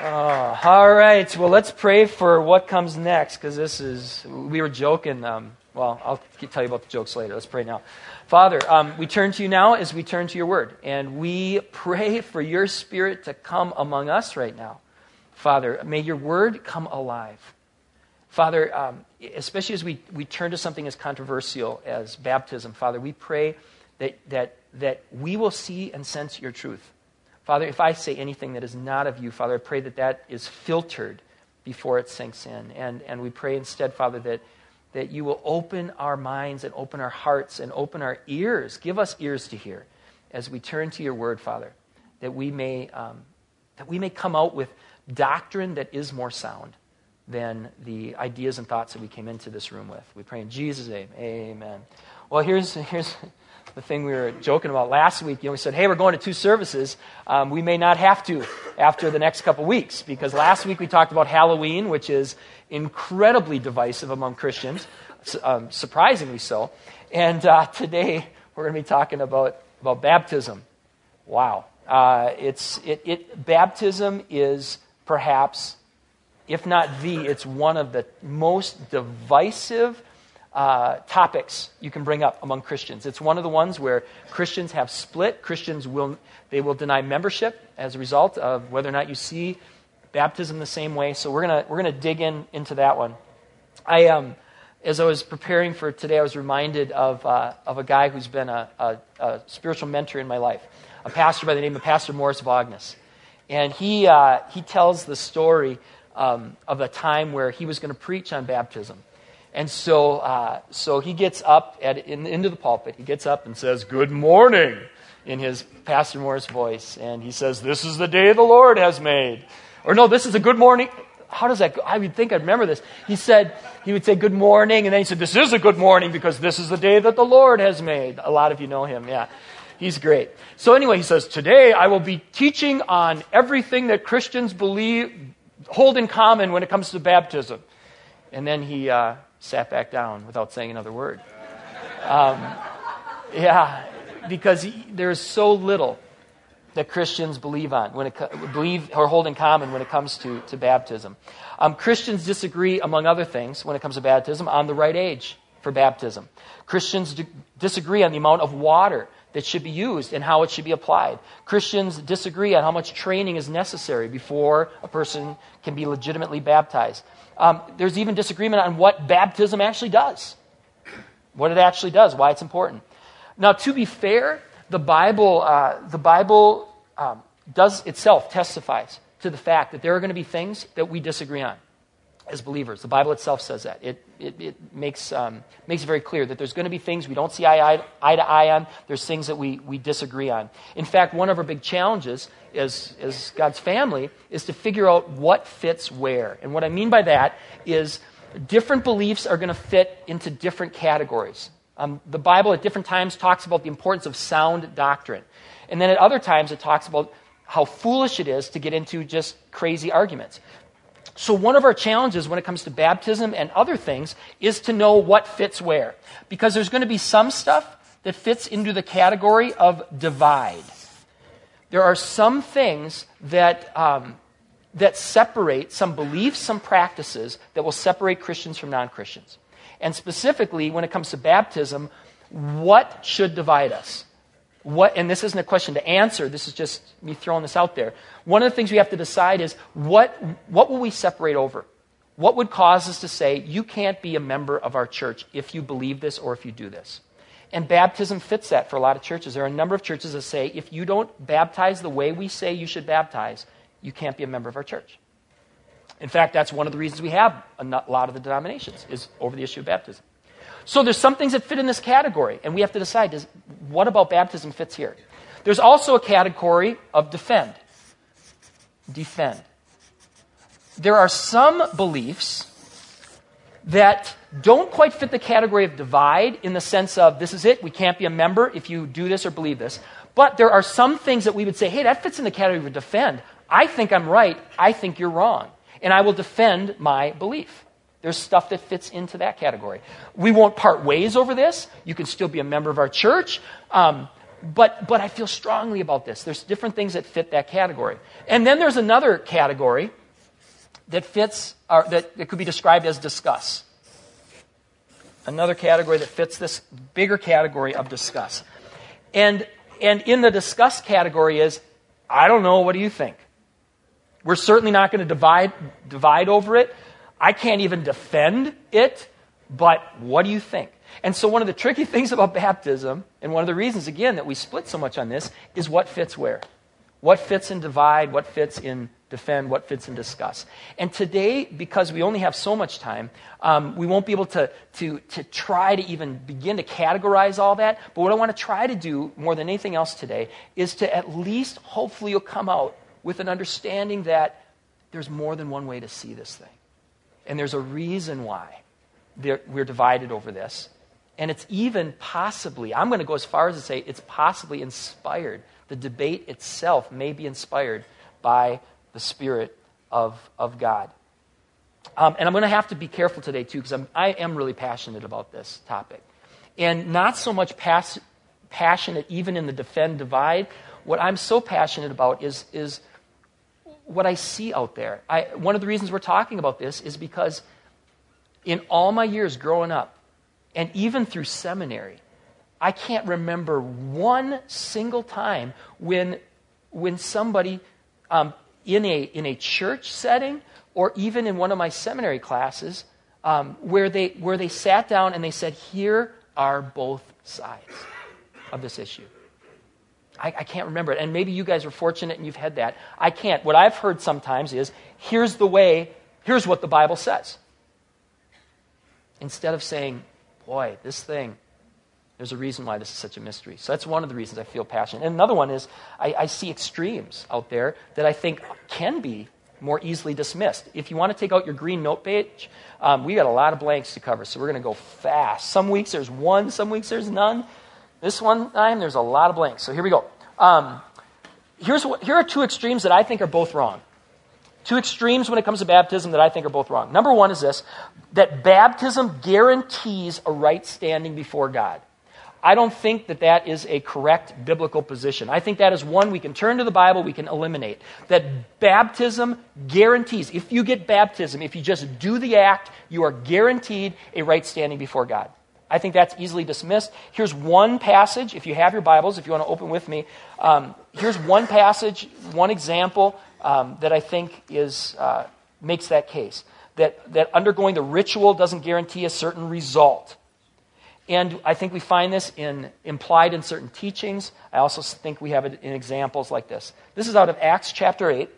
Oh, all right. Well, let's pray for what comes next because this is, we were joking. Um, well, I'll tell you about the jokes later. Let's pray now. Father, um, we turn to you now as we turn to your word, and we pray for your spirit to come among us right now. Father, may your word come alive. Father, um, especially as we, we turn to something as controversial as baptism, Father, we pray that, that, that we will see and sense your truth. Father, if I say anything that is not of you, Father, I pray that that is filtered before it sinks in. And, and we pray instead, Father, that, that you will open our minds and open our hearts and open our ears. Give us ears to hear as we turn to your word, Father, that we may, um, that we may come out with doctrine that is more sound than the ideas and thoughts that we came into this room with. We pray in Jesus' name. Amen. Well, here's, here's, the thing we were joking about last week. You know, we said, hey, we're going to two services. Um, we may not have to after the next couple weeks because last week we talked about Halloween, which is incredibly divisive among Christians, um, surprisingly so. And uh, today we're going to be talking about, about baptism. Wow. Uh, it's, it, it, baptism is perhaps, if not the, it's one of the most divisive uh, topics you can bring up among Christians. It's one of the ones where Christians have split. Christians will they will deny membership as a result of whether or not you see baptism the same way. So we're gonna we're gonna dig in into that one. I um, as I was preparing for today, I was reminded of uh, of a guy who's been a, a, a, spiritual mentor in my life, a pastor by the name of Pastor Morris Vaagenes, and he uh, he tells the story um, of a time where he was going to preach on baptism. And so, uh, so he gets up at, in, into the pulpit. He gets up and says, Good morning, in his Pastor Morris voice. And he says, This is the day the Lord has made. Or no, this is a good morning. How does that go? I would think I'd remember this. He said, he would say good morning, and then he said, This is a good morning because this is the day that the Lord has made. A lot of you know him, yeah. He's great. So, anyway, he says, Today I will be teaching on everything that Christians believe, hold in common when it comes to baptism. And then he, uh, sat back down without saying another word. Um, yeah, because there's so little that Christians believe on when it believe or hold in common when it comes to, to baptism. Um, Christians disagree, among other things, when it comes to baptism, on the right age for baptism. Christians d- disagree on the amount of water that should be used and how it should be applied. Christians disagree on how much training is necessary before a person can be legitimately baptized. Um, there's even disagreement on what baptism actually does, what it actually does, why it's important. Now, to be fair, the Bible, uh, the Bible um, does itself testifies to the fact that there are going to be things that we disagree on as believers. The Bible itself says that. It, it, it makes, um, makes it very clear that there's going to be things we don't see eye, eye, eye, to eye on. There's things that we, we disagree on. In fact, one of our big challenges as, as God's family is to figure out what fits where. And what I mean by that is different beliefs are going to fit into different categories. Um, the Bible at different times talks about the importance of sound doctrine. And then at other times it talks about how foolish it is to get into just crazy arguments. So, one of our challenges when it comes to baptism and other things is to know what fits where. Because there's going to be some stuff that fits into the category of divide. There are some things that, um, that separate, some beliefs, some practices that will separate Christians from non Christians. And specifically, when it comes to baptism, what should divide us? What, and this isn't a question to answer, this is just me throwing this out there. One of the things we have to decide is what, what will we separate over? What would cause us to say, you can't be a member of our church if you believe this or if you do this? And baptism fits that for a lot of churches. There are a number of churches that say, if you don't baptize the way we say you should baptize, you can't be a member of our church. In fact, that's one of the reasons we have a lot of the denominations, is over the issue of baptism. So there's some things that fit in this category, and we have to decide does, what about baptism fits here? There's also a category of defend. Defend. There are some beliefs that don't quite fit the category of divide in the sense of this is it, we can't be a member if you do this or believe this. But there are some things that we would say, hey, that fits in the category of defend. I think I'm right, I think you're wrong. And I will defend my belief. There's stuff that fits into that category. We won't part ways over this. You can still be a member of our church. Um, but, but I feel strongly about this. There's different things that fit that category. And then there's another category that fits, or that, that could be described as discuss. Another category that fits this bigger category of discuss. And, and in the discuss category is, I don't know, what do you think? We're certainly not going to divide, divide over it. I can't even defend it, but what do you think? And so, one of the tricky things about baptism, and one of the reasons, again, that we split so much on this, is what fits where. What fits in divide, what fits in defend, what fits in discuss. And today, because we only have so much time, um, we won't be able to, to, to try to even begin to categorize all that. But what I want to try to do more than anything else today is to at least, hopefully, you'll come out with an understanding that there's more than one way to see this thing. And there's a reason why we're divided over this. And it's even possibly, I'm going to go as far as to say it's possibly inspired. The debate itself may be inspired by the Spirit of, of God. Um, and I'm going to have to be careful today, too, because I am really passionate about this topic. And not so much pass, passionate even in the defend divide. What I'm so passionate about is, is what I see out there. I, one of the reasons we're talking about this is because in all my years growing up, and even through seminary, I can't remember one single time when, when somebody um, in, a, in a church setting or even in one of my seminary classes um, where, they, where they sat down and they said, Here are both sides of this issue. I, I, can't remember it. And maybe you guys are fortunate and you've had that. I can't. What I've heard sometimes is here's the way, here's what the Bible says. Instead of saying, boy, this thing, there's a reason why this is such a mystery. So that's one of the reasons I feel passionate. And another one is I, I see extremes out there that I think can be more easily dismissed. If you want to take out your green note page, um, we got a lot of blanks to cover, so we're going to go fast. Some weeks there's one, some weeks there's none. This one time, there's a lot of blanks. So here we go. Um, here's what, here are two extremes that I think are both wrong. Two extremes when it comes to baptism that I think are both wrong. Number one is this that baptism guarantees a right standing before God. I don't think that that is a correct biblical position. I think that is one we can turn to the Bible, we can eliminate. That baptism guarantees, if you get baptism, if you just do the act, you are guaranteed a right standing before God. I think that's easily dismissed. Here's one passage, if you have your Bibles, if you want to open with me, um, here's one passage, one example um, that I think is, uh, makes that case. That, that undergoing the ritual doesn't guarantee a certain result. And I think we find this in, implied in certain teachings. I also think we have it in examples like this. This is out of Acts chapter 8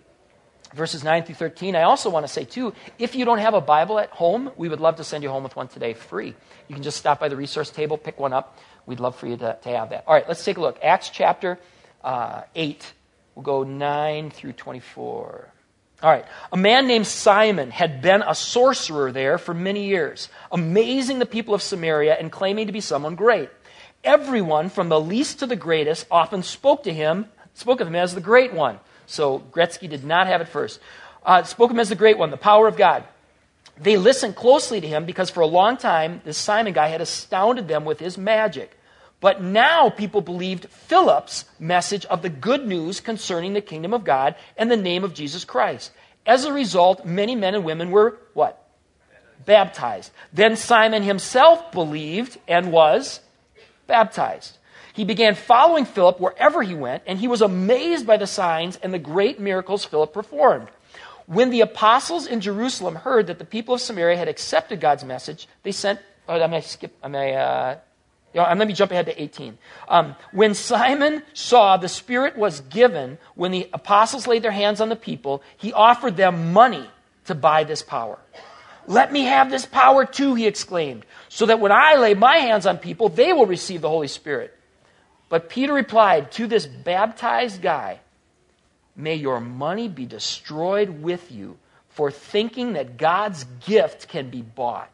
verses 9 through 13. I also want to say, too, if you don't have a Bible at home, we would love to send you home with one today free. You can just stop by the resource table, pick one up. We'd love for you to, to have that. All right, let's take a look. Acts chapter uh, 8. We'll go 9 through 24. All right. A man named Simon had been a sorcerer there for many years, amazing the people of Samaria and claiming to be someone great. Everyone, from the least to the greatest, often spoke to him, spoke of him as the great one. So Gretzky did not have it first. Uh, spoke him as the great one, the power of God. They listened closely to him because for a long time, this Simon guy had astounded them with his magic. But now people believed Philip's message of the good news concerning the kingdom of God and the name of Jesus Christ. As a result, many men and women were what? Baptized. Then Simon himself believed and was baptized. He began following Philip wherever he went, and he was amazed by the signs and the great miracles Philip performed. When the apostles in Jerusalem heard that the people of Samaria had accepted God's message, they sent. Oh, I may skip. I may. Uh, you know, let me jump ahead to 18. Um, when Simon saw the Spirit was given, when the apostles laid their hands on the people, he offered them money to buy this power. Let me have this power too, he exclaimed, so that when I lay my hands on people, they will receive the Holy Spirit. But Peter replied to this baptized guy, May your money be destroyed with you for thinking that God's gift can be bought.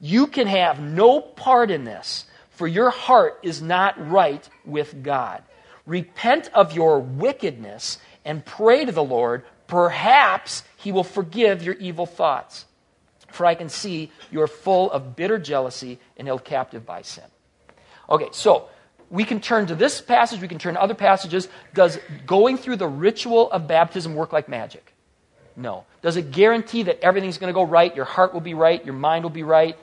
You can have no part in this, for your heart is not right with God. Repent of your wickedness and pray to the Lord. Perhaps he will forgive your evil thoughts. For I can see you are full of bitter jealousy and held captive by sin. Okay, so we can turn to this passage, we can turn to other passages. Does going through the ritual of baptism work like magic? No. Does it guarantee that everything's going to go right? Your heart will be right, your mind will be right?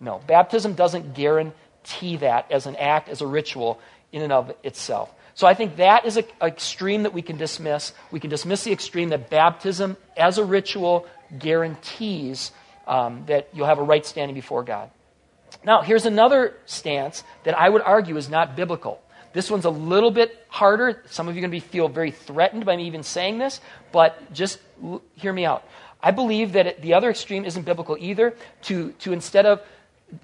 No. Baptism doesn't guarantee that as an act, as a ritual in and of itself. So I think that is an extreme that we can dismiss. We can dismiss the extreme that baptism as a ritual guarantees um, that you'll have a right standing before God. Now, here's another stance that I would argue is not biblical. This one's a little bit harder. Some of you are going to be, feel very threatened by me even saying this, but just l- hear me out. I believe that it, the other extreme isn't biblical either, to, to instead of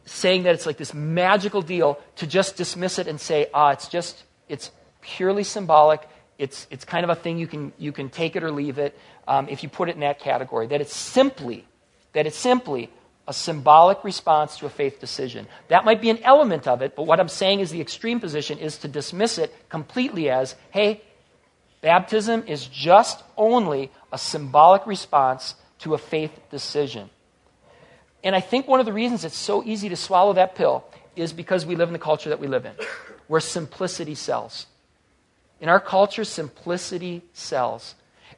saying that it's like this magical deal, to just dismiss it and say, ah, it's just, it's purely symbolic. It's, it's kind of a thing you can, you can take it or leave it um, if you put it in that category. That it's simply, that it's simply a symbolic response to a faith decision. That might be an element of it, but what I'm saying is the extreme position is to dismiss it completely as, hey, baptism is just only a symbolic response to a faith decision. And I think one of the reasons it's so easy to swallow that pill is because we live in the culture that we live in, where simplicity sells. In our culture, simplicity sells.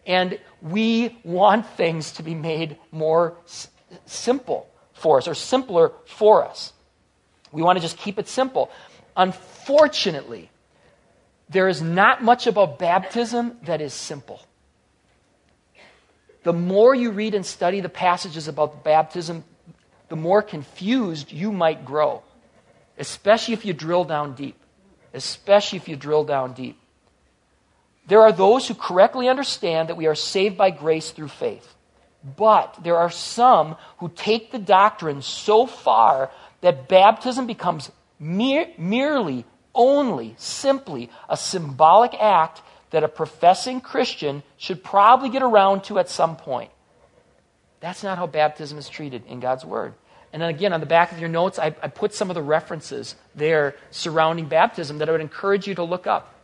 And we want things to be made more s- simple for us or simpler for us. We want to just keep it simple. Unfortunately, there is not much about baptism that is simple. The more you read and study the passages about baptism, the more confused you might grow, especially if you drill down deep. Especially if you drill down deep. There are those who correctly understand that we are saved by grace through faith. But there are some who take the doctrine so far that baptism becomes mere, merely, only, simply a symbolic act that a professing Christian should probably get around to at some point. That's not how baptism is treated in God's Word. And then again, on the back of your notes, I, I put some of the references there surrounding baptism that I would encourage you to look up.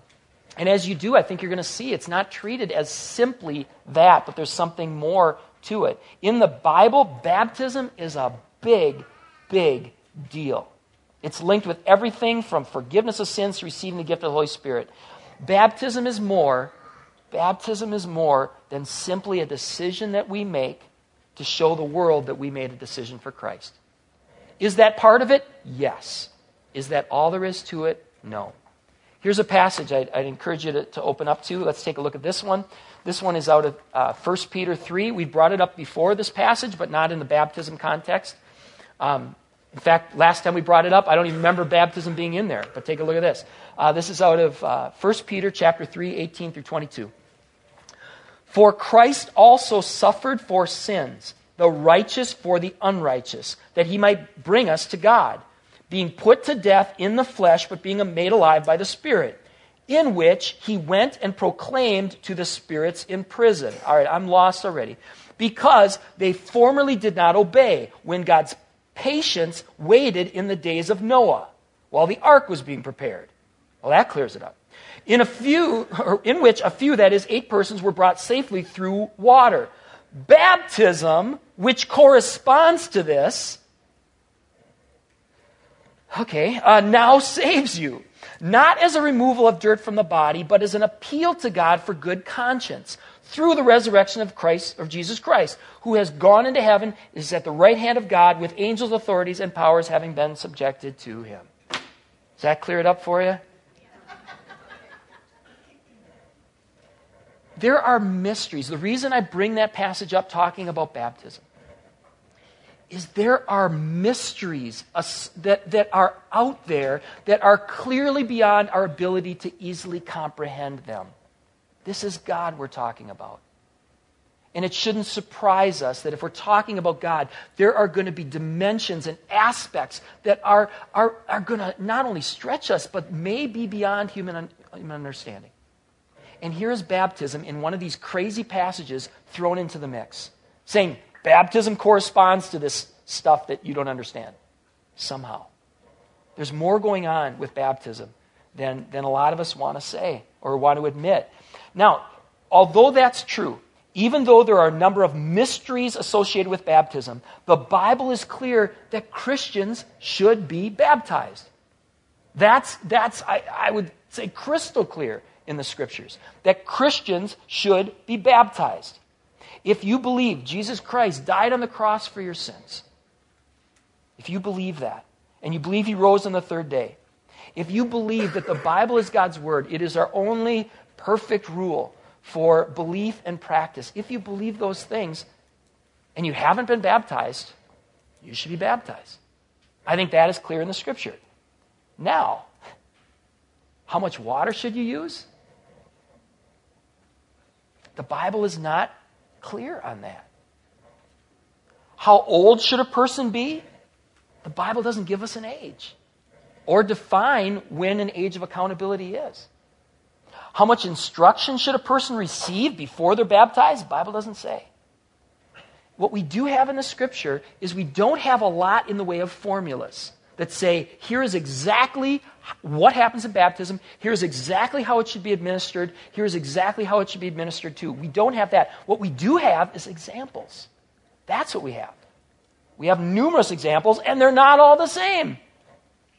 And as you do, I think you're going to see it's not treated as simply that, but there's something more to it. In the Bible, baptism is a big, big deal. It's linked with everything from forgiveness of sins to receiving the gift of the Holy Spirit. Baptism is more, baptism is more than simply a decision that we make to show the world that we made a decision for Christ. Is that part of it? Yes. Is that all there is to it? No. Here's a passage I'd, I'd encourage you to, to, open up to. Let's take a look at this one. This one is out of uh, 1 Peter 3. We brought it up before this passage, but not in the baptism context. Um, in fact, last time we brought it up, I don't even remember baptism being in there, but take a look at this. Uh, this is out of uh, 1 Peter chapter 3, 18 through 22. For Christ also suffered for sins, the righteous for the unrighteous, that he might bring us to God, being put to death in the flesh, but being made alive by the Spirit in which he went and proclaimed to the spirits in prison. All right, I'm lost already. Because they formerly did not obey when God's patience waited in the days of Noah while the ark was being prepared. Well, that clears it up. In a few, or in which a few, that is, eight persons, were brought safely through water. Baptism, which corresponds to this, okay, uh, now saves you not as a removal of dirt from the body, but as an appeal to God for good conscience through the resurrection of Christ of Jesus Christ, who has gone into heaven, is at the right hand of God with angels, authorities, and powers having been subjected to him. Does that clear it up for you? There are mysteries. The reason I bring that passage up talking about baptism is there are mysteries uh, that, that are out there that are clearly beyond our ability to easily comprehend them. This is God we're talking about. And it shouldn't surprise us that if we're talking about God, there are going to be dimensions and aspects that are, are, are going to not only stretch us, but may be beyond human, human understanding. And here's baptism in one of these crazy passages thrown into the mix, saying, Baptism corresponds to this stuff that you don't understand somehow. There's more going on with baptism than, than a lot of us want to say or want to admit. Now, although that's true, even though there are a number of mysteries associated with baptism, the Bible is clear that Christians should be baptized. That's, that's I, I would say, crystal clear in the scriptures that Christians should be baptized. If you believe Jesus Christ died on the cross for your sins, if you believe that, and you believe he rose on the third day, if you believe that the Bible is God's word, it is our only perfect rule for belief and practice. If you believe those things and you haven't been baptized, you should be baptized. I think that is clear in the scripture. Now, how much water should you use? The Bible is not clear on that. How old should a person be? The Bible doesn't give us an age or define when an age of accountability is. How much instruction should a person receive before they're baptized? The Bible doesn't say. What we do have in the scripture is we don't have a lot in the way of formulas that say, here is exactly what happens in baptism, here's exactly how it should be administered, here's exactly how it should be administered to. We don't have that. What we do have is examples. That's what we have. We have numerous examples, and they're not all the same.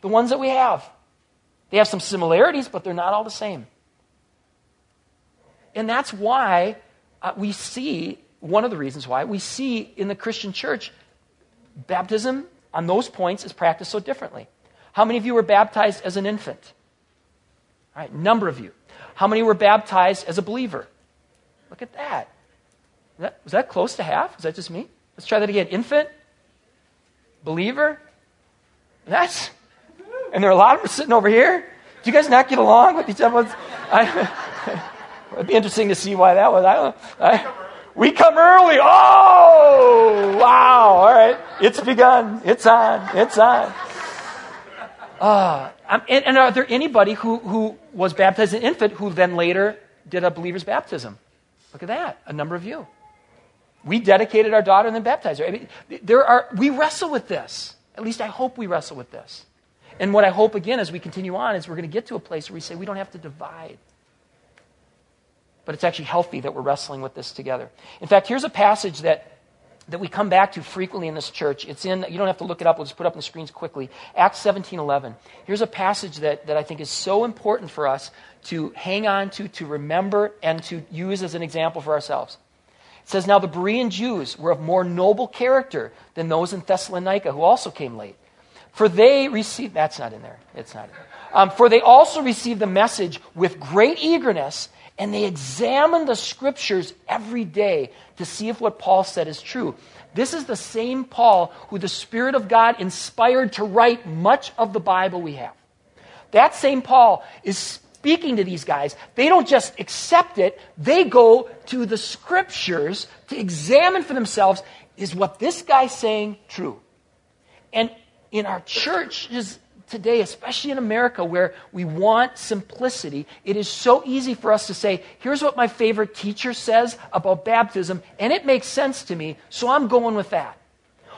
The ones that we have. They have some similarities, but they're not all the same. And that's why uh, we see, one of the reasons why, we see in the Christian church baptism on those points is practiced so differently. How many of you were baptized as an infant? All right, number of you. How many were baptized as a believer? Look at that. Was that, was that close to half? Is that just me? Let's try that again. Infant, believer. That's, and there are a lot of them sitting over here. Do you guys not get along with each other? I, it'd be interesting to see why that was. I don't. I, we come early. Oh, wow. All right. It's begun. It's on. It's on. Uh, and, and, are there anybody who, who was baptized as an infant who then later did a believer's baptism? Look at that. A number of you. We dedicated our daughter and then baptized her. I mean, there are, we wrestle with this. At least I hope we wrestle with this. And what I hope, again, as we continue on, is we're going to get to a place where we say we don't have to divide but it's actually healthy that we're wrestling with this together. In fact, here's a passage that that we come back to frequently in this church. It's in, you don't have to look it up, we'll just put it up on the screens quickly. Acts 17 11. Here's a passage that, that I think is so important for us to hang on to, to remember, and to use as an example for ourselves. It says, Now the Berean Jews were of more noble character than those in Thessalonica, who also came late. For they received, that's not in there, it's not in there. Um, for they also received the message with great eagerness and they examine the scriptures every day to see if what Paul said is true. This is the same Paul who the Spirit of God inspired to write much of the Bible we have. That same Paul is speaking to these guys. They don't just accept it, they go to the scriptures to examine for themselves is what this guy's saying true? And in our churches today, especially in America where we want simplicity, it is so easy for us to say, here's what my favorite teacher says about baptism, and it makes sense to me, so I'm going with that.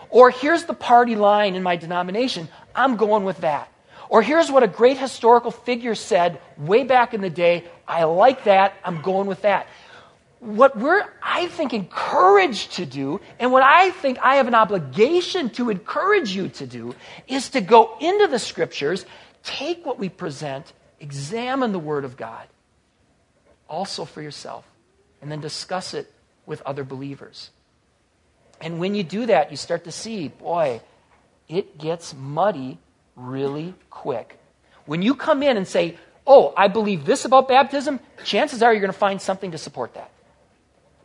Or here's the party line in my denomination, I'm going with that. Or here's what a great historical figure said way back in the day, I like that, I'm going with that what we're, I think, encouraged to do, and what I think I have an obligation to encourage you to do, is to go into the scriptures, take what we present, examine the Word of God, also for yourself, and then discuss it with other believers. And when you do that, you start to see, boy, it gets muddy really quick. When you come in and say, Oh, I believe this about baptism, chances are you're going to find something to support that.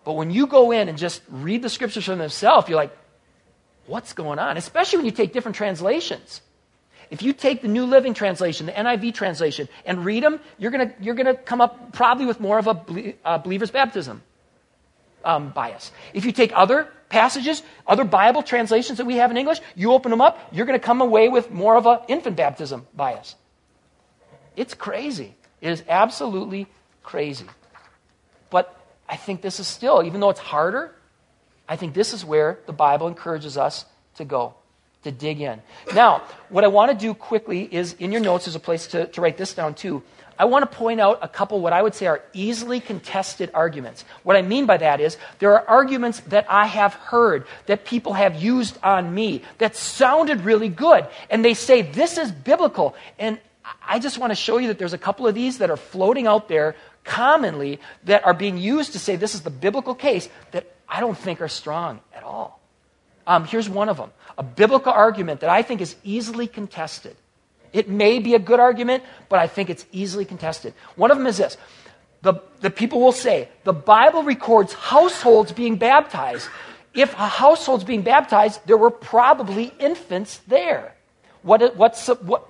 But when you go in and just read the scriptures for themselves, you're like, what's going on? Especially when you take different translations. If you take the New Living Translation, the NIV translation, and read them, you're going you're gonna come up probably with more of a uh, believer's baptism um, bias. If you take other passages, other Bible translations that we have in English, you open them up, you're going to come away with more of an infant baptism bias. It's crazy. It is absolutely crazy. But I think this is still, even though it's harder, I think this is where the Bible encourages us to go, to dig in. Now, what I want to do quickly is in your notes, there's a place to, to write this down too. I want to point out a couple what I would say are easily contested arguments. What I mean by that is there are arguments that I have heard that people have used on me that sounded really good. And they say, this is biblical. And I just want to show you that there's a couple of these that are floating out there commonly that are being used to say this is the biblical case that I don't think are strong at all. Um, here's one of them a biblical argument that I think is easily contested. It may be a good argument, but I think it's easily contested. One of them is this the, the people will say the Bible records households being baptized. If a household's being baptized, there were probably infants there. What, what,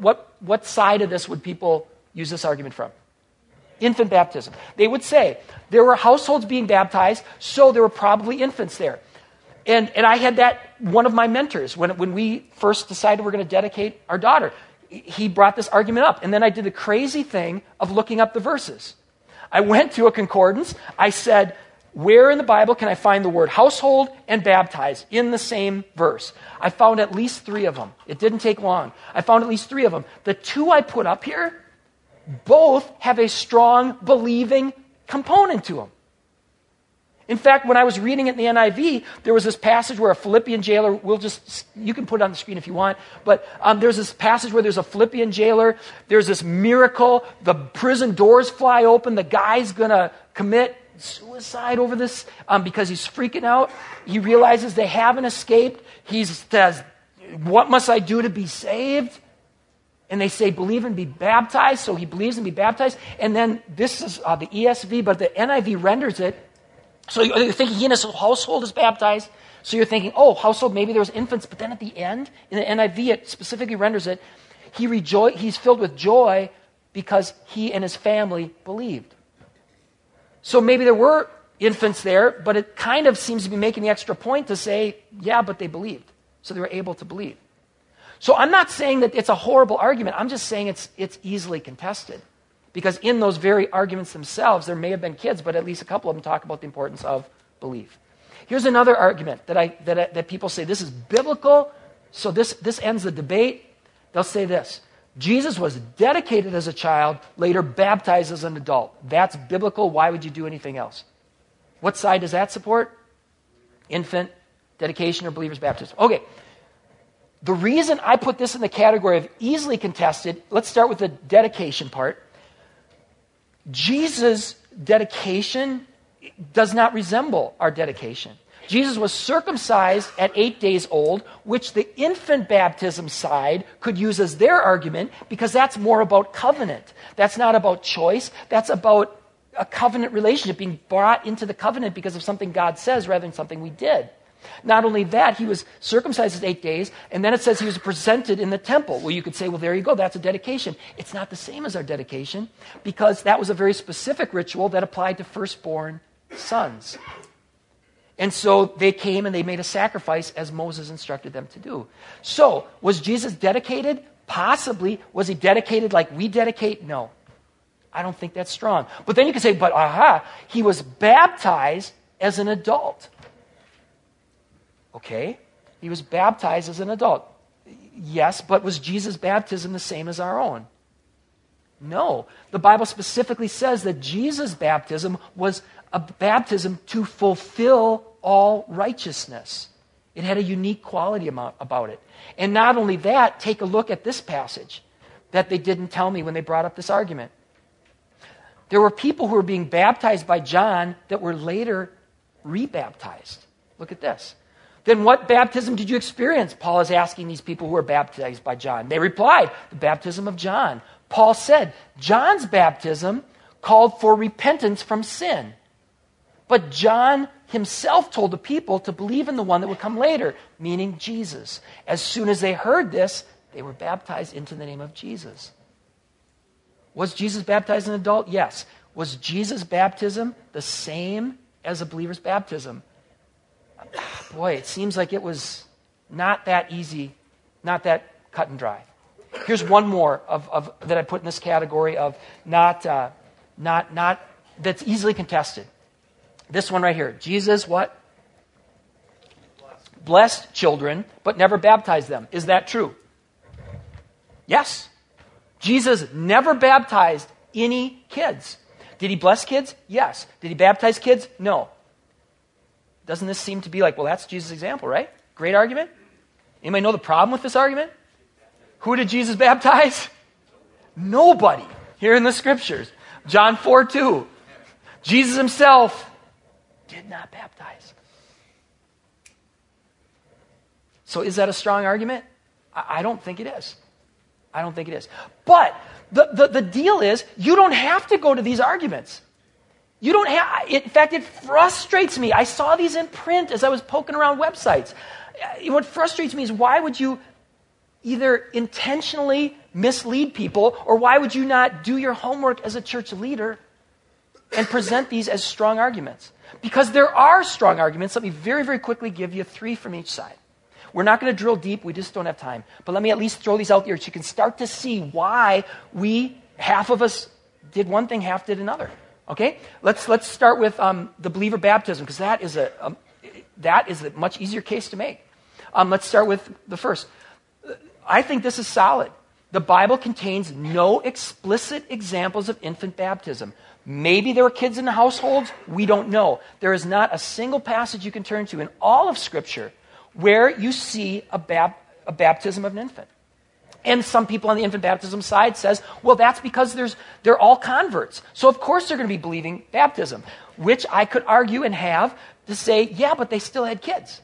what, what side of this would people use this argument from? Infant baptism. They would say there were households being baptized, so there were probably infants there. And, and I had that, one of my mentors, when, when we first decided we're going to dedicate our daughter, he brought this argument up. And then I did the crazy thing of looking up the verses. I went to a concordance. I said, Where in the Bible can I find the word household and baptized in the same verse? I found at least three of them. It didn't take long. I found at least three of them. The two I put up here, both have a strong believing component to them. In fact, when I was reading it in the NIV, there was this passage where a Philippian jailer, we'll just, you can put it on the screen if you want, but um, there's this passage where there's a Philippian jailer, there's this miracle, the prison doors fly open, the guy's gonna commit suicide over this um, because he's freaking out. He realizes they haven't escaped. He says, What must I do to be saved? And they say, Believe and be baptized. So he believes and be baptized. And then this is uh, the ESV, but the NIV renders it so you're thinking he and his household is baptized. So you're thinking, oh, household, maybe there was infants. But then at the end, in the NIV, it specifically renders it, he rejoice, he's filled with joy because he and his family believed. So maybe there were infants there, but it kind of seems to be making the extra point to say, yeah, but they believed. So they were able to believe. So I'm not saying that it's a horrible argument. I'm just saying it's, it's easily contested. Because in those very arguments themselves, there may have been kids, but at least a couple of them talk about the importance of belief. Here's another argument that, I, that, that people say this is biblical, so this, this ends the debate. They'll say this Jesus was dedicated as a child, later baptized as an adult. That's biblical. Why would you do anything else? What side does that support? Infant, dedication, or believer's baptism. Okay. The reason I put this in the category of easily contested, let's start with the dedication part. Jesus' dedication does not resemble our dedication. Jesus was circumcised at eight days old, which the infant baptism side could use as their argument because that's more about covenant. That's not about choice. That's about a covenant relationship, being brought into the covenant because of something God says rather than something we did. Not only that, he was circumcised at eight days, and then it says he was presented in the temple. Well, you could say, well, there you go, that's a dedication. It's not the same as our dedication because that was a very specific ritual that applied to firstborn sons. And so they came and they made a sacrifice as Moses instructed them to do. So, was Jesus dedicated? Possibly. Was he dedicated like we dedicate? No. I don't think that's strong. But then you can say, but aha, he was baptized as an adult. Okay? He was baptized as an adult. Yes, but was Jesus' baptism the same as our own? No. The Bible specifically says that Jesus' baptism was a baptism to fulfill all righteousness. It had a unique quality about it. And not only that, take a look at this passage that they didn't tell me when they brought up this argument. There were people who were being baptized by John that were later rebaptized. Look at this. Then what baptism did you experience? Paul is asking these people who were baptized by John. They replied, the baptism of John. Paul said, John's baptism called for repentance from sin. But John himself told the people to believe in the one that would come later, meaning Jesus. As soon as they heard this, they were baptized into the name of Jesus. Was Jesus baptized an adult? Yes. Was Jesus' baptism the same as a believer's baptism? Boy, it seems like it was not that easy, not that cut and dry. Here's one more of, of that I put in this category of not, uh, not, not, that's easily contested. This one right here. Jesus, what? Blessed. Blessed children, but never baptized them. Is that true? Yes. Jesus never baptized any kids. Did he bless kids? Yes. Did he baptize kids? No. Doesn't this seem to be like, well, that's Jesus' example, right? Great argument. Anybody know the problem with this argument? Who did Jesus baptize? Nobody here in the scriptures. John 4 2. Jesus himself did not baptize. So, is that a strong argument? I don't think it is. I don't think it is. But the, the, the deal is, you don't have to go to these arguments. You don't have, in fact, it frustrates me. I saw these in print as I was poking around websites. Uh, what frustrates me is why would you either intentionally mislead people or why would you not do your homework as a church leader and present these as strong arguments? Because there are strong arguments. Let me very, very quickly give you three from each side. We're not going to drill deep, we just don't have time. But let me at least throw these out there so you can start to see why we, half of us, did one thing, half did another. Okay? Let's, let's start with um, the believer baptism, because that is a, um, that is a much easier case to make. Um, let's start with the first. I think this is solid. The Bible contains no explicit examples of infant baptism. Maybe there were kids in the households. We don't know. There is not a single passage you can turn to in all of Scripture where you see a, bab- a baptism of an infant. And some people on the infant baptism side says, well, that's because there's, they're all converts. So of course they're going to be believing baptism, which I could argue and have to say, yeah, but they still had kids.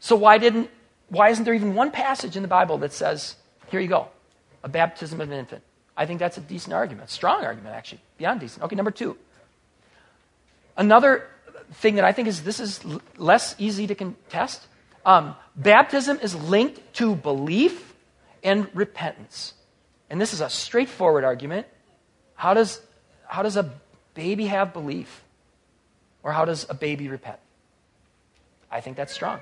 So why didn't, why isn't there even one passage in the Bible that says, here you go, a baptism of an infant? I think that's a decent argument, strong argument actually, beyond decent. Okay, number two. Another thing that I think is this is less easy to contest. Um, baptism is linked to belief and repentance. And this is a straightforward argument. How does, how does a baby have belief? Or how does a baby repent? I think that's strong.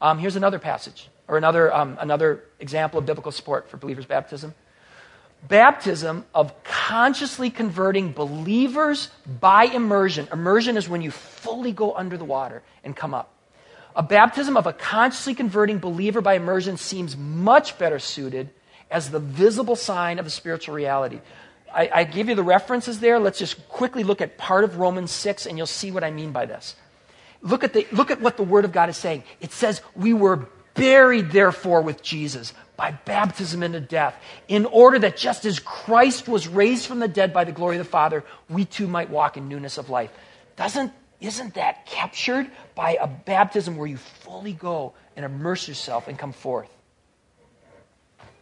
Um, here's another passage, or another, um, another example of biblical support for believers' baptism baptism of consciously converting believers by immersion. Immersion is when you fully go under the water and come up. A baptism of a consciously converting believer by immersion seems much better suited as the visible sign of a spiritual reality. I, I give you the references there. Let's just quickly look at part of Romans 6, and you'll see what I mean by this. Look at, the, look at what the Word of God is saying. It says, We were buried, therefore, with Jesus by baptism into death, in order that just as Christ was raised from the dead by the glory of the Father, we too might walk in newness of life. Doesn't, isn't that captured by a baptism where you fully go and immerse yourself and come forth?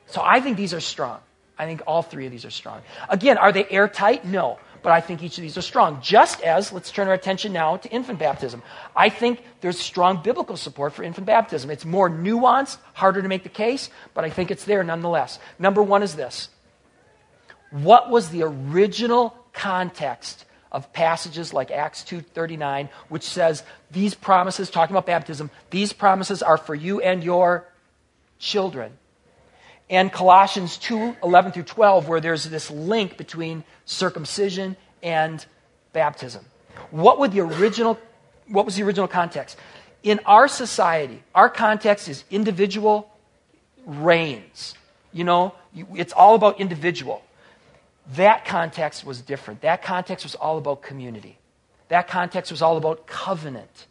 So I think these are strong. I think all three of these are strong. Again, are they airtight? No but I think each of these are strong. Just as, let's turn our attention now to infant baptism. I think there's strong biblical support for infant baptism. It's more nuanced, harder to make the case, but I think it's there nonetheless. Number one is this What was the original context of passages like Acts 2:39 which says these promises talking about baptism these promises are for you and your children and Colossians 2:11 through 12, where there's this link between circumcision and baptism. What, would the original, what was the original context? In our society, our context is individual reigns. You know, it's all about individual. That context was different. That context was all about community. That context was all about covenant.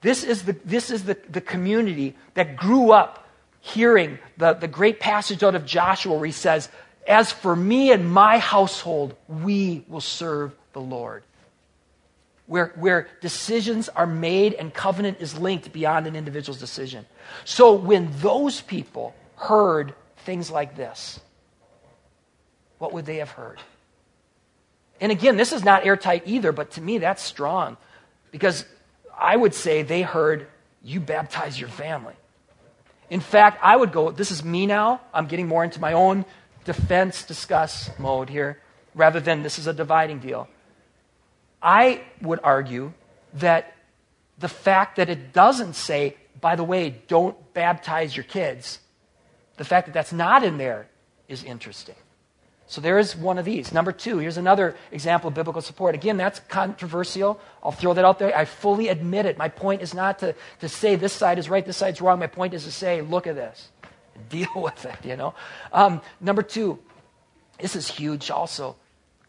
This is the, this is the, the community that grew up hearing the, the great passage out of Joshua where he says, As for me and my household, we will serve the Lord. Where, where decisions are made and covenant is linked beyond an individual's decision. So when those people heard things like this, what would they have heard? And again, this is not airtight either, but to me that's strong because I would say they heard, You baptize your family. In fact, I would go, this is me now. I'm getting more into my own defense discuss mode here rather than this is a dividing deal. I would argue that the fact that it doesn't say, by the way, don't baptize your kids, the fact that that's not in there is interesting. So there is one of these. Number two, here's another example of biblical support. Again, that's controversial. I'll throw that out there. I fully admit it. My point is not to, to say this side is right, this side's wrong. My point is to say, look at this. Deal with it, you know? Um, number two, this is huge also.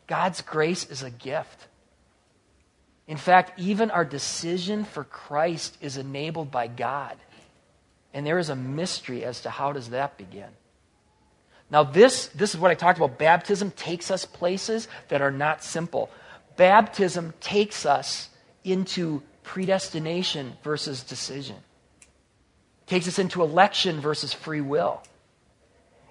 God's grace is a gift. In fact, even our decision for Christ is enabled by God. And there is a mystery as to how does that begin. Now, this, this is what I talked about. Baptism takes us places that are not simple. Baptism takes us into predestination versus decision, takes us into election versus free will.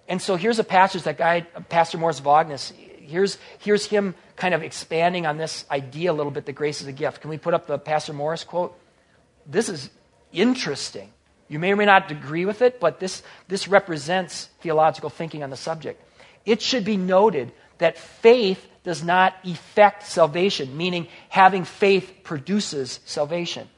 And so here's a passage that guy, Pastor Morris Vaagenes, here's, here's him kind of expanding on this idea a little bit that grace is a gift. Can we put up the Pastor Morris quote? This is interesting. You may or may not agree with it, but this, this represents theological thinking on the subject. It should be noted that faith does not effect salvation, meaning having faith produces salvation.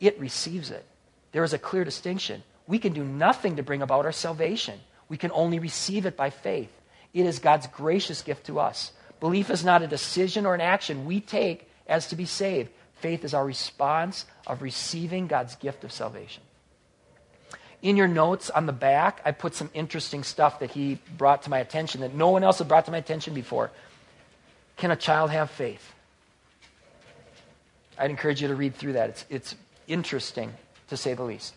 It receives it. There is a clear distinction. We can do nothing to bring about our salvation, we can only receive it by faith. It is God's gracious gift to us. Belief is not a decision or an action we take as to be saved. Faith is our response of receiving God's gift of salvation. In your notes on the back, I put some interesting stuff that he brought to my attention that no one else had brought to my attention before. Can a child have faith? I'd encourage you to read through that. It's, it's interesting, to say the least.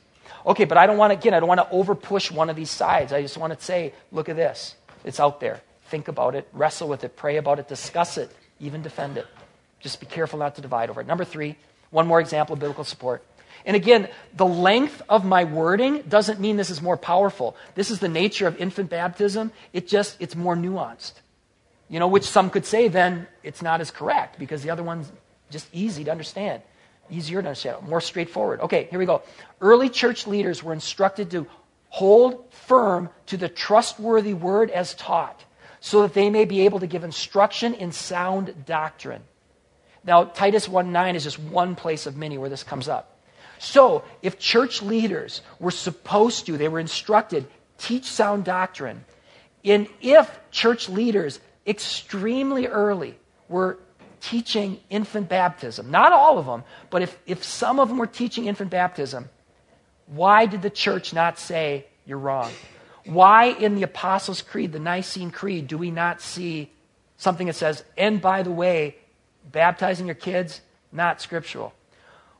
Okay, but I don't want to, again, I don't want to over push one of these sides. I just want to say, look at this. It's out there. Think about it, wrestle with it, pray about it, discuss it, even defend it. Just be careful not to divide over it. Number three, one more example of biblical support. And again, the length of my wording doesn't mean this is more powerful. This is the nature of infant baptism. It just, it's more nuanced. You know, which some could say then it's not as correct because the other one's just easy to understand, easier to understand, more straightforward. Okay, here we go. Early church leaders were instructed to hold firm to the trustworthy word as taught so that they may be able to give instruction in sound doctrine. Now, Titus 1 9 is just one place of many where this comes up. So, if church leaders were supposed to, they were instructed, teach sound doctrine, and if church leaders extremely early were teaching infant baptism, not all of them, but if, if some of them were teaching infant baptism, why did the church not say, you're wrong? Why in the Apostles' Creed, the Nicene Creed, do we not see something that says, and by the way, baptizing your kids, not scriptural?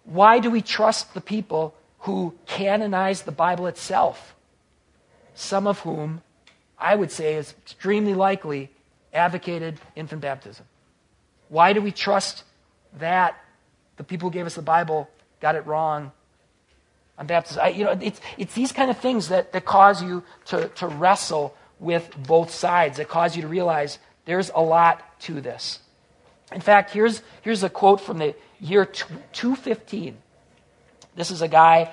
Why do we trust the people who canonize the Bible itself? Some of whom, I would say, is extremely likely advocated infant baptism. Why do we trust that the people who gave us the Bible got it wrong on baptism? I, you know, it's, it's these kind of things that, that cause you to, to wrestle with both sides, that cause you to realize there's a lot to this. In fact, here's, here's a quote from the year 215. This is a guy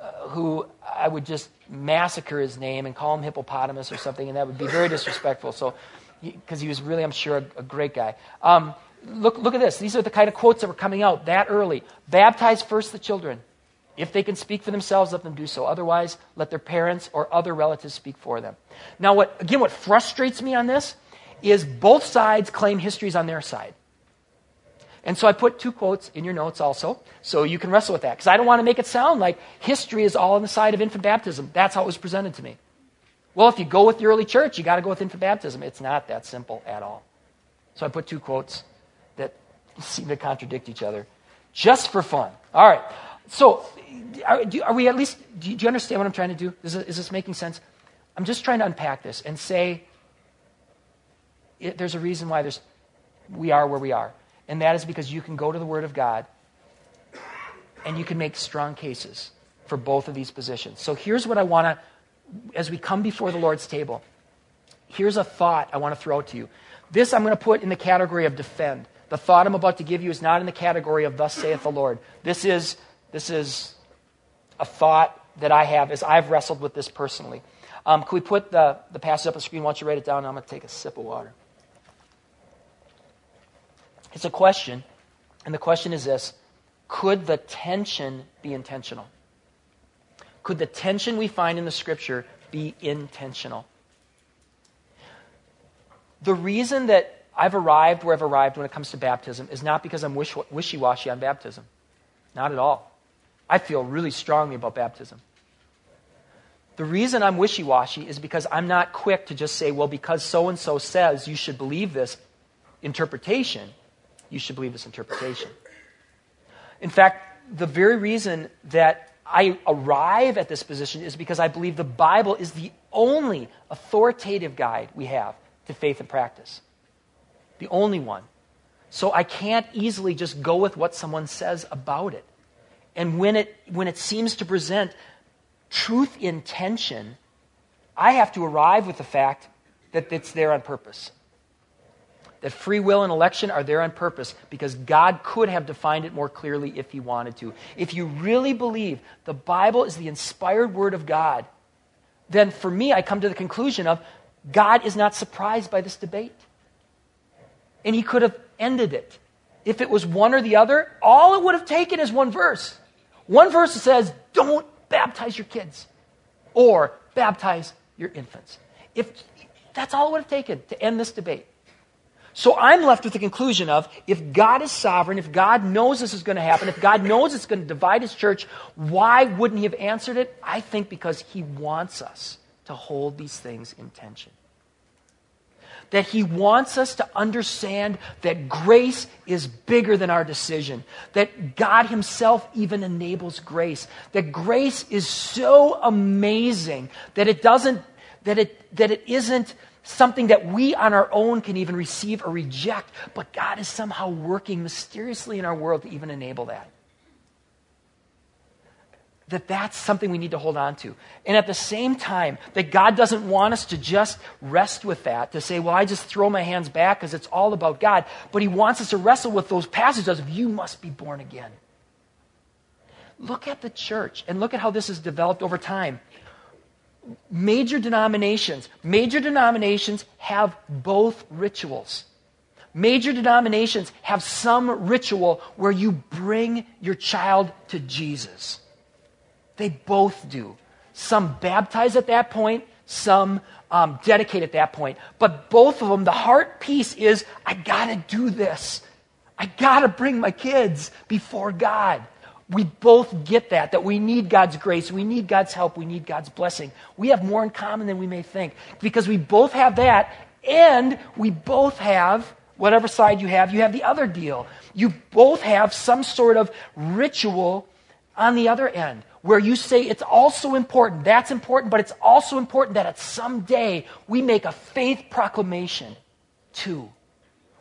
uh, who I would just massacre his name and call him hippopotamus or something, and that would be very disrespectful. So, because he, he, was really, I'm sure, a, a great guy. Um, look, look at this. These are the kind of quotes that were coming out that early. Baptize first the children. If they can speak for themselves, let them do so. Otherwise, let their parents or other relatives speak for them. Now, what, again, what frustrates me on this is both sides claim history is on their side. And so I put two quotes in your notes also, so you can wrestle with that. Because I don't want to make it sound like history is all on the side of infant baptism. That's how it was presented to me. Well, if you go with the early church, you got to go with infant baptism. It's not that simple at all. So I put two quotes that seem to contradict each other just for fun. All right. So are, do, are we at least, do you, do you, understand what I'm trying to do? Is, is this making sense? I'm just trying to unpack this and say it, there's a reason why there's, we are where we are. And that is because you can go to the Word of God and you can make strong cases for both of these positions. So here's what I want to, as we come before the Lord's table, here's a thought I want to throw to you. This I'm going to put in the category of defend. The thought I'm about to give you is not in the category of thus saith the Lord. This is, this is a thought that I have as I've wrestled with this personally. Um, can we put the, the passage up on the screen? Why don't you write it down? I'm going to take a sip of water. It's a question, and the question is this Could the tension be intentional? Could the tension we find in the scripture be intentional? The reason that I've arrived where I've arrived when it comes to baptism is not because I'm wishy washy on baptism. Not at all. I feel really strongly about baptism. The reason I'm wishy washy is because I'm not quick to just say, well, because so and so says you should believe this interpretation, you should believe this interpretation. In fact, the very reason that I arrive at this position is because I believe the Bible is the only authoritative guide we have to faith and practice. The only one. So I can't easily just go with what someone says about it. And when it, when it seems to present truth in tension, I have to arrive with the fact that it's there on purpose. That free will and election are there on purpose because God could have defined it more clearly if He wanted to. If you really believe the Bible is the inspired Word of God, then for me, I come to the conclusion of God is not surprised by this debate. And He could have ended it. If it was one or the other, all it would have taken is one verse. One verse that says, don't baptize your kids or baptize your infants. If that's all it would have taken to end this debate. So I'm left with the conclusion of if God is sovereign, if God knows this is going to happen, if God knows it's going to divide his church, why wouldn't he have answered it? I think because he wants us to hold these things in tension. That he wants us to understand that grace is bigger than our decision. That God himself even enables grace. That grace is so amazing that it doesn't, that it, that it isn't something that we on our own can even receive or reject, but God is somehow working mysteriously in our world to even enable that. That that's something we need to hold on to. And at the same time, that God doesn't want us to just rest with that, to say, well, I just throw my hands back because it's all about God. But He wants us to wrestle with those passages of, you must be born again. Look at the church and look at how this has developed over time major denominations, major denominations have both rituals. Major denominations have some ritual where you bring your child to Jesus. They both do. Some baptize at that point, some um, dedicate at that point. But both of them, the heart piece is I got to do this. I got to bring my kids before God. We both get that, that we need God's grace, we need God's help, we need God's blessing. We have more in common than we may think because we both have that, and we both have, whatever side you have, you have the other deal. You both have some sort of ritual on the other end where you say it's also important, that's important, but it's also important that at some day we make a faith proclamation too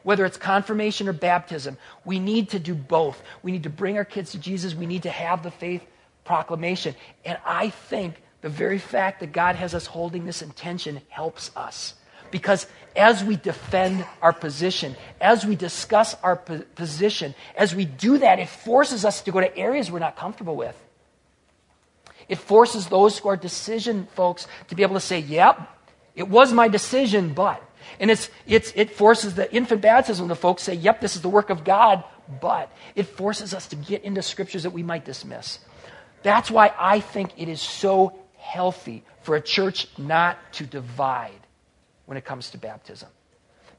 whether it's confirmation or baptism, we need to do both. We need to bring our kids to Jesus. We need to have the faith proclamation. And I think the very fact that God has us holding this intention helps us. Because as we defend our position, as we discuss our po- position, as we do that, it forces us to go to areas we're not comfortable with. It forces those who are decision folks to be able to say, yep, it was my decision, but. And it's, it's, it forces the infant baptism, the folks say, yep, this is the work of God, but it forces us to get into scriptures that we might dismiss. That's why I think it is so healthy for a church not to divide when it comes to baptism.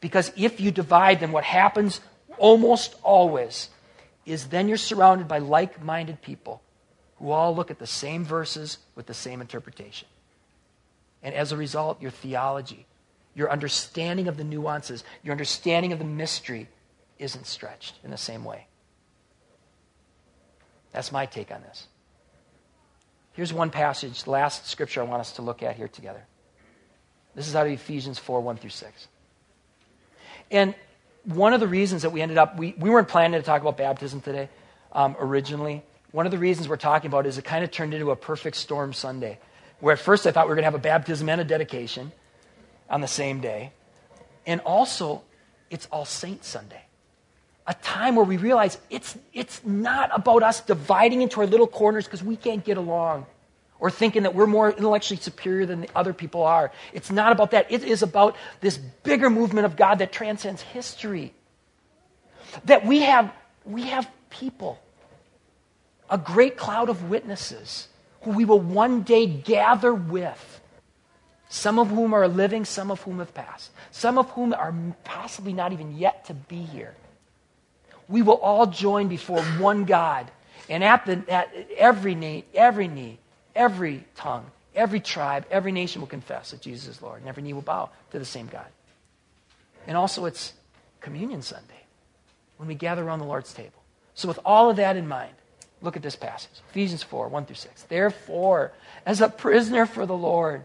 Because if you divide, then what happens almost always is then you're surrounded by like minded people who all look at the same verses with the same interpretation. And as a result, your theology your understanding of the nuances, your understanding of the mystery isn't stretched in the same way. That's my take on this. Here's one passage, last scripture I want us to look at here together. This is out of Ephesians 4 1 through 6. And one of the reasons that we ended up, we, we weren't planning to talk about baptism today um, originally. One of the reasons we're talking about is it kind of turned into a perfect storm Sunday, where at first I thought we were going to have a baptism and a dedication on the same day. And also, it's All Saints Sunday. A time where we realize it's, it's not about us dividing into our little corners because we can't get along or thinking that we're more intellectually superior than the other people are. It's not about that. It is about this bigger movement of God that transcends history. That we have, we have people, a great cloud of witnesses who we will one day gather with some of whom are living, some of whom have passed, some of whom are possibly not even yet to be here. We will all join before one God, and at, the, at every knee, every knee, every tongue, every tribe, every nation will confess that Jesus is Lord, and every knee will bow to the same God. And also, it's Communion Sunday when we gather around the Lord's table. So, with all of that in mind, look at this passage Ephesians 4 1 through 6. Therefore, as a prisoner for the Lord,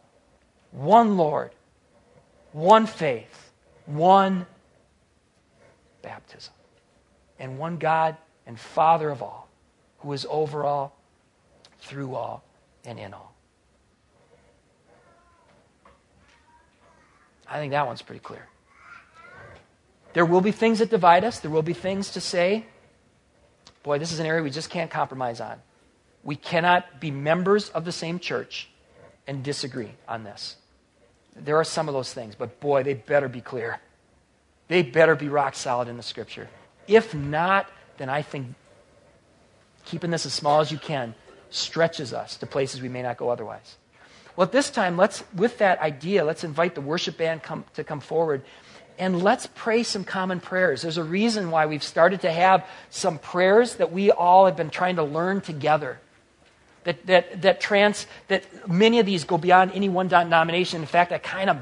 one Lord, one faith, one baptism, and one God and Father of all, who is over all, through all, and in all. I think that one's pretty clear. There will be things that divide us. There will be things to say, boy, this is an area we just can't compromise on. We cannot be members of the same church and disagree on this. There are some of those things, but boy, they better be clear. They better be rock solid in the scripture. If not, then I think keeping this as small as you can stretches us to places we may not go otherwise. Well, at this time, let's, with that idea, let's invite the worship band come, to come forward and let's pray some common prayers. There's a reason why we've started to have some prayers that we all have been trying to learn together. That, that, that, trans, that many of these go beyond any one denomination. In fact, I kind of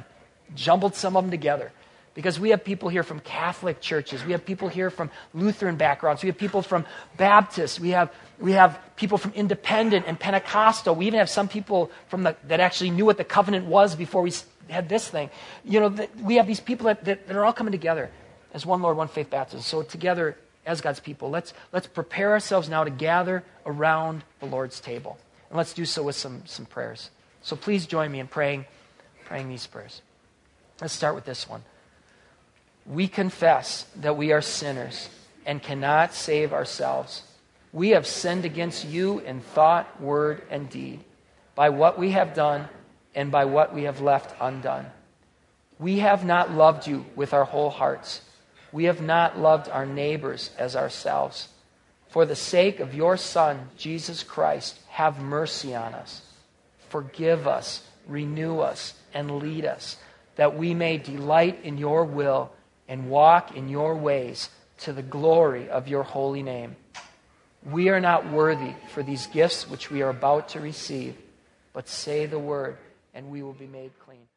jumbled some of them together because we have people here from Catholic churches, we have people here from Lutheran backgrounds, we have people from Baptists, we have, we have people from Independent and Pentecostal. We even have some people from the, that actually knew what the covenant was before we had this thing. You know, the, we have these people that, that, that are all coming together as one Lord, one faith baptism. So together as God's people. Let's, let's prepare ourselves now to gather around the Lord's table. And let's do so with some, some prayers. So please join me in praying, praying these prayers. Let's start with this one. We confess that we are sinners and cannot save ourselves. We have sinned against you in thought, word, and deed, by what we have done and by what we have left undone. We have not loved you with our whole hearts we have not loved our neighbors as ourselves. For the sake of your Son, Jesus Christ, have mercy on us. Forgive us, renew us, and lead us, that we may delight in your will and walk in your ways to the glory of your holy name. We are not worthy for these gifts which we are about to receive, but say the word, and we will be made clean.